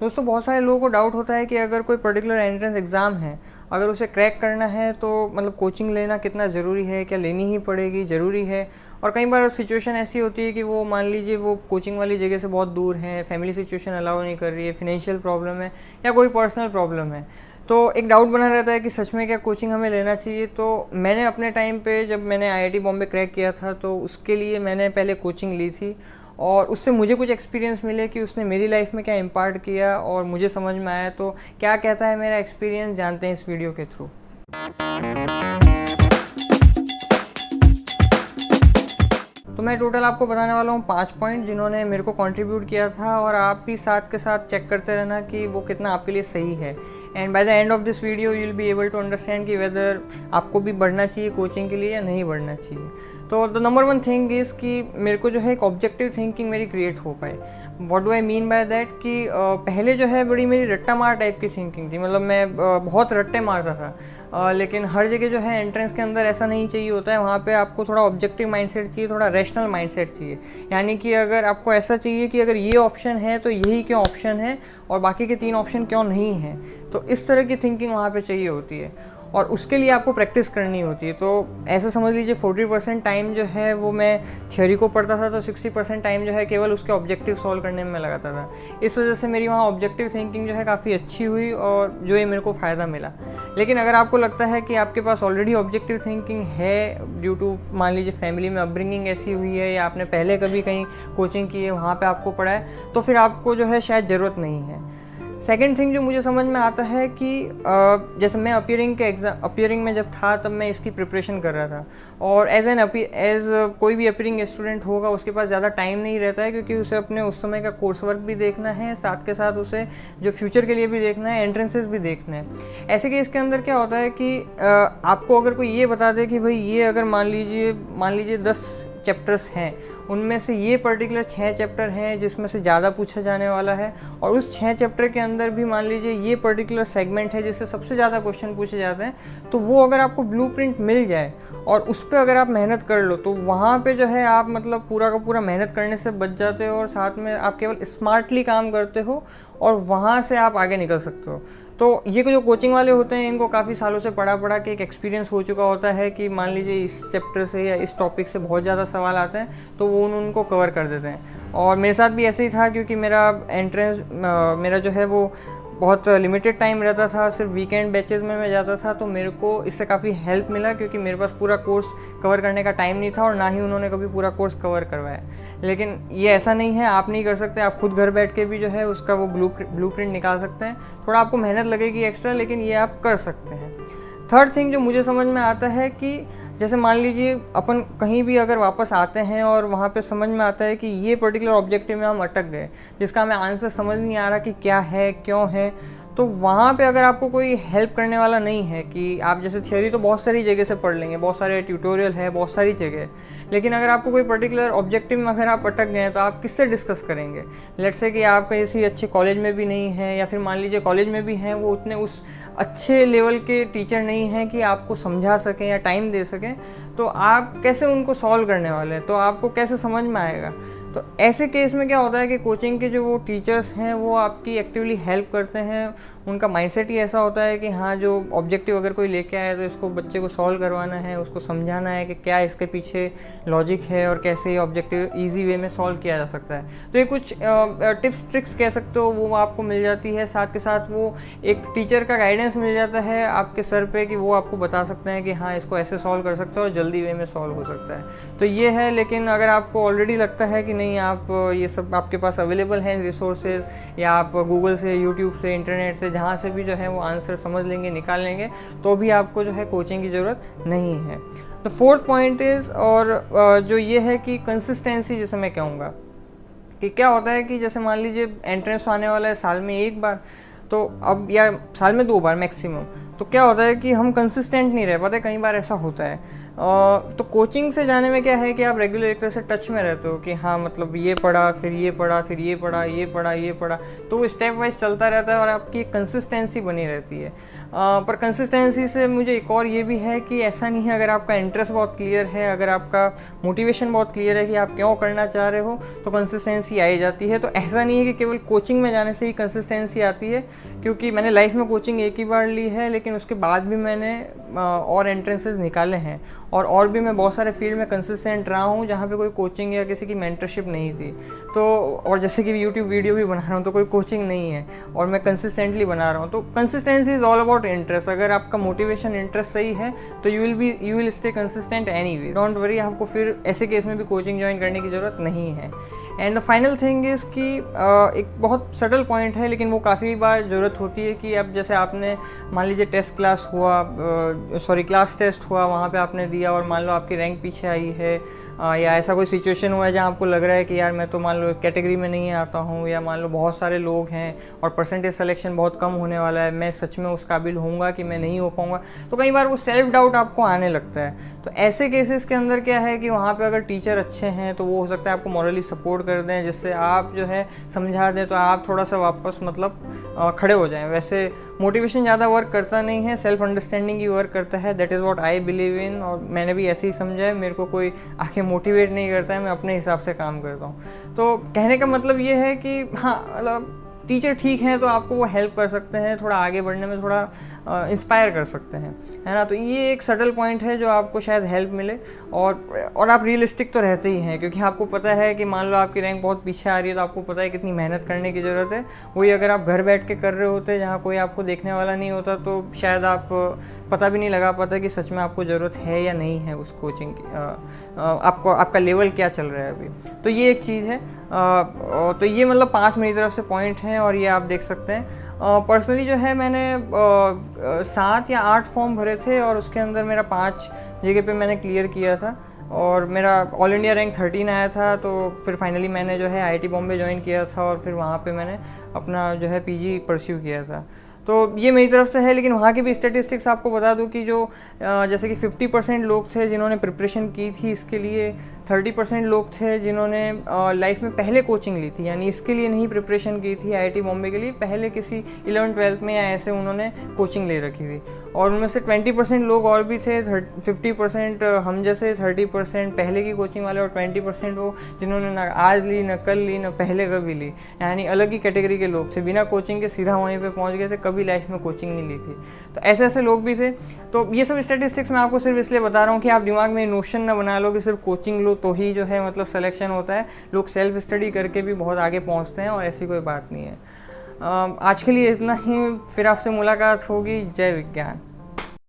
दोस्तों, बहुत सारे लोगों को डाउट होता है कि अगर कोई पर्टिकुलर एंट्रेंस एग्ज़ाम है, अगर उसे क्रैक करना है तो मतलब कोचिंग लेना कितना ज़रूरी है, क्या लेनी ही पड़ेगी, ज़रूरी है? और कई बार सिचुएशन ऐसी होती है कि वो, मान लीजिए वो कोचिंग वाली जगह से बहुत दूर है फैमिली सिचुएशन अलाउ नहीं कर रही है फिनेंशियल प्रॉब्लम है, या कोई पर्सनल प्रॉब्लम है। तो एक डाउट बना रहता है कि सच में क्या कोचिंग हमें लेना चाहिए? तो मैंने अपने टाइम पे जब मैंने आईआईटी बॉम्बे क्रैक किया था तो उसके लिए मैंने पहले कोचिंग ली थी। और उससे मुझे कुछ एक्सपीरियंस मिले कि उसने मेरी लाइफ में क्या इम्पार्ट किया और मुझे समझ में आया तो क्या कहता है मेरा एक्सपीरियंस जानते हैं इस वीडियो के थ्रू तो मैं टोटल आपको बताने वाला हूँ पाँच पॉइंट जिन्होंने मेरे को कंट्रीब्यूट किया था और आप भी साथ के साथ चेक करते रहना कि वो कितना आपके लिए सही है। And by the end of this video you will be able to understand कि वेदर आपको भी बढ़ना चाहिए कोचिंग के लिए या नहीं बढ़ना चाहिए। तो the number one thing is कि मेरे को जो है एक ऑब्जेक्टिव थिंकिंग मेरी क्रिएट हो पाए। What do I mean by that कि पहले जो है बड़ी मेरी रट्टा मार टाइप की थिंकिंग थी। मतलब मैं बहुत रट्टे मारता था। लेकिन हर जगह जो है एंट्रेंस के अंदर ऐसा नहीं चाहिए होता है। वहाँ पे आपको थोड़ा ऑब्जेक्टिव माइंडसेट चाहिए, थोड़ा रैशनल माइंडसेट चाहिए। यानी कि अगर आपको ऐसा चाहिए कि अगर ये ऑप्शन है तो यही क्यों ऑप्शन है और बाकी के तीन ऑप्शन क्यों नहीं हैं? तो इस तरह की थिंकिंग वहाँ पर चाहिए होती है। और उसके लिए आपको प्रैक्टिस करनी होती है। तो ऐसा समझ लीजिए फोर्टी परसेंट टाइम जो है वो मैं थियोरी को पढ़ता था तो सिक्सटी परसेंट टाइम जो है केवल उसके ऑब्जेक्टिव सॉल्व करने में लगाता था। इस वजह से मेरी वहाँ ऑब्जेक्टिव थिंकिंग जो है काफ़ी अच्छी हुई और जो ये मेरे को फ़ायदा मिला। लेकिन अगर आपको लगता है कि आपके पास ऑलरेडी ऑब्जेक्टिव थिंकिंग है ड्यू टू मान लीजिए फैमिली में अपब्रिंगिंग ऐसी हुई है या आपने पहले कभी कहीं कोचिंग की है, वहाँ पर आपको पढ़ा है तो फिर आपको जो है शायद ज़रूरत नहीं है। सेकेंड थिंग जो मुझे समझ में आता है कि जैसे मैं अपियरिंग के एग्ज़ाम अपियरिंग में जब था तब मैं इसकी प्रिपरेशन कर रहा था। और एज एन एज कोई भी अपियरिंग स्टूडेंट होगा, उसके पास ज़्यादा टाइम नहीं रहता है क्योंकि उसे अपने उस समय का कोर्स वर्क भी देखना है, साथ के साथ उसे जो फ्यूचर के लिए भी देखना है एंट्रेंसेस भी देखना है। ऐसे केस के अंदर क्या होता है कि आपको अगर कोई ये बता दे कि भाई ये अगर मान लीजिए मान लीजिए दस चैप्टर्स हैं उनमें से ये पर्टिकुलर छः चैप्टर हैं जिसमें से ज़्यादा पूछा जाने वाला है और उस छः चैप्टर के अंदर भी मान लीजिए ये पर्टिकुलर सेगमेंट है जिससे सबसे ज़्यादा क्वेश्चन पूछे जाते हैं तो वो अगर आपको ब्लू मिल जाए और उस पर अगर आप मेहनत कर लो तो वहाँ पर जो है आप मतलब पूरा का पूरा मेहनत करने से बच जाते हो और साथ में आप केवल स्मार्टली काम करते हो और वहाँ से आप आगे निकल सकते हो। तो ये जो कोचिंग वाले होते हैं, इनको काफ़ी सालों से पढ़ा पढ़ा के एक एक्सपीरियंस हो चुका होता है कि मान लीजिए इस चैप्टर से या इस टॉपिक से बहुत ज़्यादा सवाल आते हैं तो वो उन उनको कवर कर देते हैं। और मेरे साथ भी ऐसे ही था क्योंकि मेरा एंट्रेंस मेरा जो है वो बहुत लिमिटेड टाइम रहता था। सिर्फ़ वीकेंड बैचेज़ में मैं जाता था तो मेरे को इससे काफ़ी हेल्प मिला क्योंकि मेरे पास पूरा कोर्स कवर करने का टाइम नहीं था और ना ही उन्होंने कभी पूरा कोर्स कवर करवाया। लेकिन ये ऐसा नहीं है, आप नहीं कर सकते। आप खुद घर बैठ के भी जो है उसका वो ब्लू ब्लू प्रिंट निकाल सकते हैं। थोड़ा आपको मेहनत लगेगी एक्स्ट्रा लेकिन ये आप कर सकते हैं। थर्ड थिंग जो मुझे समझ में आता है कि जैसे मान लीजिए, अपन कहीं भी अगर वापस आते हैं और वहाँ पे समझ में आता है कि ये पर्टिकुलर ऑब्जेक्टिव में हम अटक गए, जिसका हमें आंसर समझ नहीं आ रहा कि क्या है, क्यों है तो वहाँ पे अगर आपको कोई हेल्प करने वाला नहीं है कि आप जैसे थियोरी तो बहुत सारी जगह से पढ़ लेंगे, बहुत सारे ट्यूटोरियल है, बहुत सारी जगह लेकिन अगर आपको कोई पर्टिकुलर ऑब्जेक्टिव में अगर आप अटक गए तो आप किससे डिस्कस करेंगे? लेट से कि आप किसी अच्छे कॉलेज में भी नहीं हैं, या फिर मान लीजिए कॉलेज में भी हैं, वो उतने उस अच्छे लेवल के टीचर नहीं हैं कि आपको समझा सकें या टाइम दे सकें तो आप कैसे उनको सॉल्व करने वाले हैं? तो आपको कैसे समझ में आएगा? तो ऐसे केस में क्या होता है कि कोचिंग के जो वो टीचर्स हैं, वो आपकी एक्टिवली हेल्प करते हैं। उनका माइंडसेट ही ऐसा होता है कि हाँ जो ऑब्जेक्टिव अगर कोई लेके आए तो इसको बच्चे को सॉल्व करवाना है, उसको समझाना है कि क्या इसके पीछे लॉजिक है और कैसे ऑब्जेक्टिव ईजी वे में सॉल्व किया जा सकता है। तो ये कुछ टिप्स ट्रिक्स कह सकते हो, वो आपको मिल जाती है। साथ के साथ वो एक टीचर का गाइडेंस मिल जाता है आपके सर पे कि वो आपको बता सकते हैं कि हाँ इसको ऐसे सॉल्व कर सकते हो और जल्दी वे में सॉल्व हो सकता है। तो ये है, लेकिन अगर आपको ऑलरेडी लगता है कि नहीं, आप ये सब आपके पास अवेलेबल हैं रिसोर्सेज या आप गूगल से यूट्यूब से इंटरनेट से, जहाँ से भी जो है वो आंसर समझ लेंगे, निकाल लेंगे तो भी आपको जो है कोचिंग की ज़रूरत नहीं है। तो फोर्थ पॉइंट इज़ और जो ये है कि कंसिस्टेंसी जैसे मैं कहूँगा, कि क्या होता है कि जैसे मान लीजिए एंट्रेंस आने वाला है साल में एक बार तो अब या साल में दो बार मैक्सिमम तो क्या होता है कि हम कंसिस्टेंट नहीं रह पाते, कई बार ऐसा होता है। तो कोचिंग से जाने में क्या है कि आप रेगुलर एक तरह से टच में रहते हो कि हाँ मतलब ये पढ़ा, फिर ये पढ़ा, फिर ये पढ़ा ये पढ़ा ये पढ़ा। तो वो स्टेप वाइज चलता रहता है और आपकी कंसिस्टेंसी बनी रहती है। पर कंसिस्टेंसी से मुझे एक और ये भी है कि ऐसा नहीं है, अगर आपका इंटरेस्ट बहुत क्लियर है, अगर आपका मोटिवेशन बहुत क्लियर है कि आप क्यों करना चाह रहे हो तो कंसिस्टेंसी आई जाती है। तो ऐसा नहीं है कि केवल कोचिंग में जाने से ही कंसिस्टेंसी आती है, क्योंकि मैंने लाइफ में कोचिंग एक ही बार ली है, लेकिन उसके बाद भी मैंने और एंट्रेंसेस निकाले हैं। और और भी मैं बहुत सारे फ़ील्ड में कंसिस्टेंट रहा हूँ, जहाँ पे कोई कोचिंग या किसी की मेंटरशिप नहीं थी। तो और जैसे कि यूट्यूब वीडियो भी बना रहा हूँ तो कोई कोचिंग नहीं है, और मैं कंसिस्टेंटली बना रहा हूँ। तो consistency is all about interest अगर आपका मोटिवेशन इंटरेस्ट सही है तो you will be you will stay consistent anyway don't worry आपको फिर ऐसे केस में भी कोचिंग ज्वाइन करने की ज़रूरत नहीं है। And the final thing is कि एक बहुत सटल पॉइंट है, लेकिन वो काफ़ी बार ज़रूरत होती है कि अब जैसे आपने, मान लीजिए टेस्ट क्लास हुआ सॉरी क्लास टेस्ट हुआ, वहाँ पे आपने दिया और मान लो आपकी रैंक पीछे आई है या ऐसा कोई सिचुएशन हुआ है जहाँ आपको लग रहा है कि यार मैं तो मान लो कैटेगरी में नहीं आता हूँ, या मान लो बहुत सारे लोग हैं और परसेंटेज सिलेक्शन बहुत कम होने वाला है, मैं सच में उस काबिल होऊँगा कि मैं नहीं हो पाऊँगा। तो कई बार वो सेल्फ डाउट आपको आने लगता है। तो ऐसे केसेस के अंदर क्या है कि वहाँ पर अगर टीचर अच्छे हैं तो वो हो सकता है आपको मॉरली सपोर्ट कर दें, जिससे आप जो है समझा दें तो आप थोड़ा सा वापस मतलब खड़े हो जाएँ। वैसे मोटिवेशन ज़्यादा वर्क करता नहीं है सेल्फ अंडरस्टैंडिंग ही वर्क करता है। That is what I believe in और मैंने भी ऐसे ही समझा है। मेरे को कोई आके मोटिवेट नहीं करता है, मैं अपने हिसाब से काम करता हूँ। तो कहने का मतलब ये है कि हाँ मतलब टीचर ठीक हैं तो आपको वो हेल्प कर सकते हैं, थोड़ा आगे बढ़ने में थोड़ा इंस्पायर कर सकते हैं, है ना? तो ये एक सटल पॉइंट है जो आपको शायद हेल्प मिले और और आप रियलिस्टिक तो रहते ही हैं, क्योंकि आपको पता है कि मान लो आपकी रैंक बहुत पीछे आ रही है तो आपको पता है कितनी मेहनत करने की ज़रूरत है। वही अगर आप घर बैठ के कर रहे होते जहाँ कोई आपको देखने वाला नहीं होता तो शायद आप पता भी नहीं लगा पाता कि सच में आपको ज़रूरत है या नहीं है उस कोचिंग की आपको, आपका लेवल क्या चल रहा है अभी। तो ये एक चीज़ है तो ये मतलब पाँच मेरी तरफ़ से पॉइंट हैं और ये आप देख सकते हैं। पर्सनली जो है मैंने सात या आठ फॉर्म भरे थे और उसके अंदर मेरा पाँच जगह पे मैंने क्लियर किया था और मेरा ऑल इंडिया रैंक थर्टीन आया था तो फिर फाइनली मैंने जो है आईआईटी बॉम्बे ज्वाइन किया था और फिर वहाँ पे मैंने अपना जो है पीजी परस्यू किया था। तो ये मेरी तरफ़ से है, लेकिन वहाँ की भी स्टेटिस्टिक्स आपको बता दूँ कि जो जैसे कि 50 परसेंट लोग थे जिन्होंने प्रिपरेशन की थी इसके लिए थर्टी परसेंट लोग थे जिन्होंने लाइफ में पहले कोचिंग ली थी, यानी इसके लिए नहीं प्रिपरेशन की थी आईआईटी बॉम्बे के लिए, पहले किसी इलेवन ट्वेल्थ में या ऐसे उन्होंने कोचिंग ले रखी थी। और उनमें से ट्वेंटी परसेंट लोग और भी थे फिफ्टी परसेंट हम जैसे थर्टी परसेंट पहले की कोचिंग वाले और ट्वेंटी परसेंट वो, जिन्होंने ना आज ली, ना कल ली, ना पहले कभी ली। यानी अलग ही कैटेगरी के लोग थे। बिना कोचिंग के सीधा वहीं पर पहुँच गए थे, कभी लाइफ में कोचिंग नहीं ली थी। तो ऐसे ऐसे लोग भी थे। तो ये सब स्टेटिस्टिक्स मैं आपको सिर्फ़ इसलिए बता रहा हूँ कि आप दिमाग में नोशन ना बना लो कि सिर्फ़ कोचिंग लो तो ही जो है मतलब सिलेक्शन होता है। लोग सेल्फ स्टडी करके भी बहुत आगे पहुँचते हैं और ऐसी कोई बात नहीं है। आज के लिए इतना ही। फिर आपसे मुलाकात होगी। जय विज्ञान।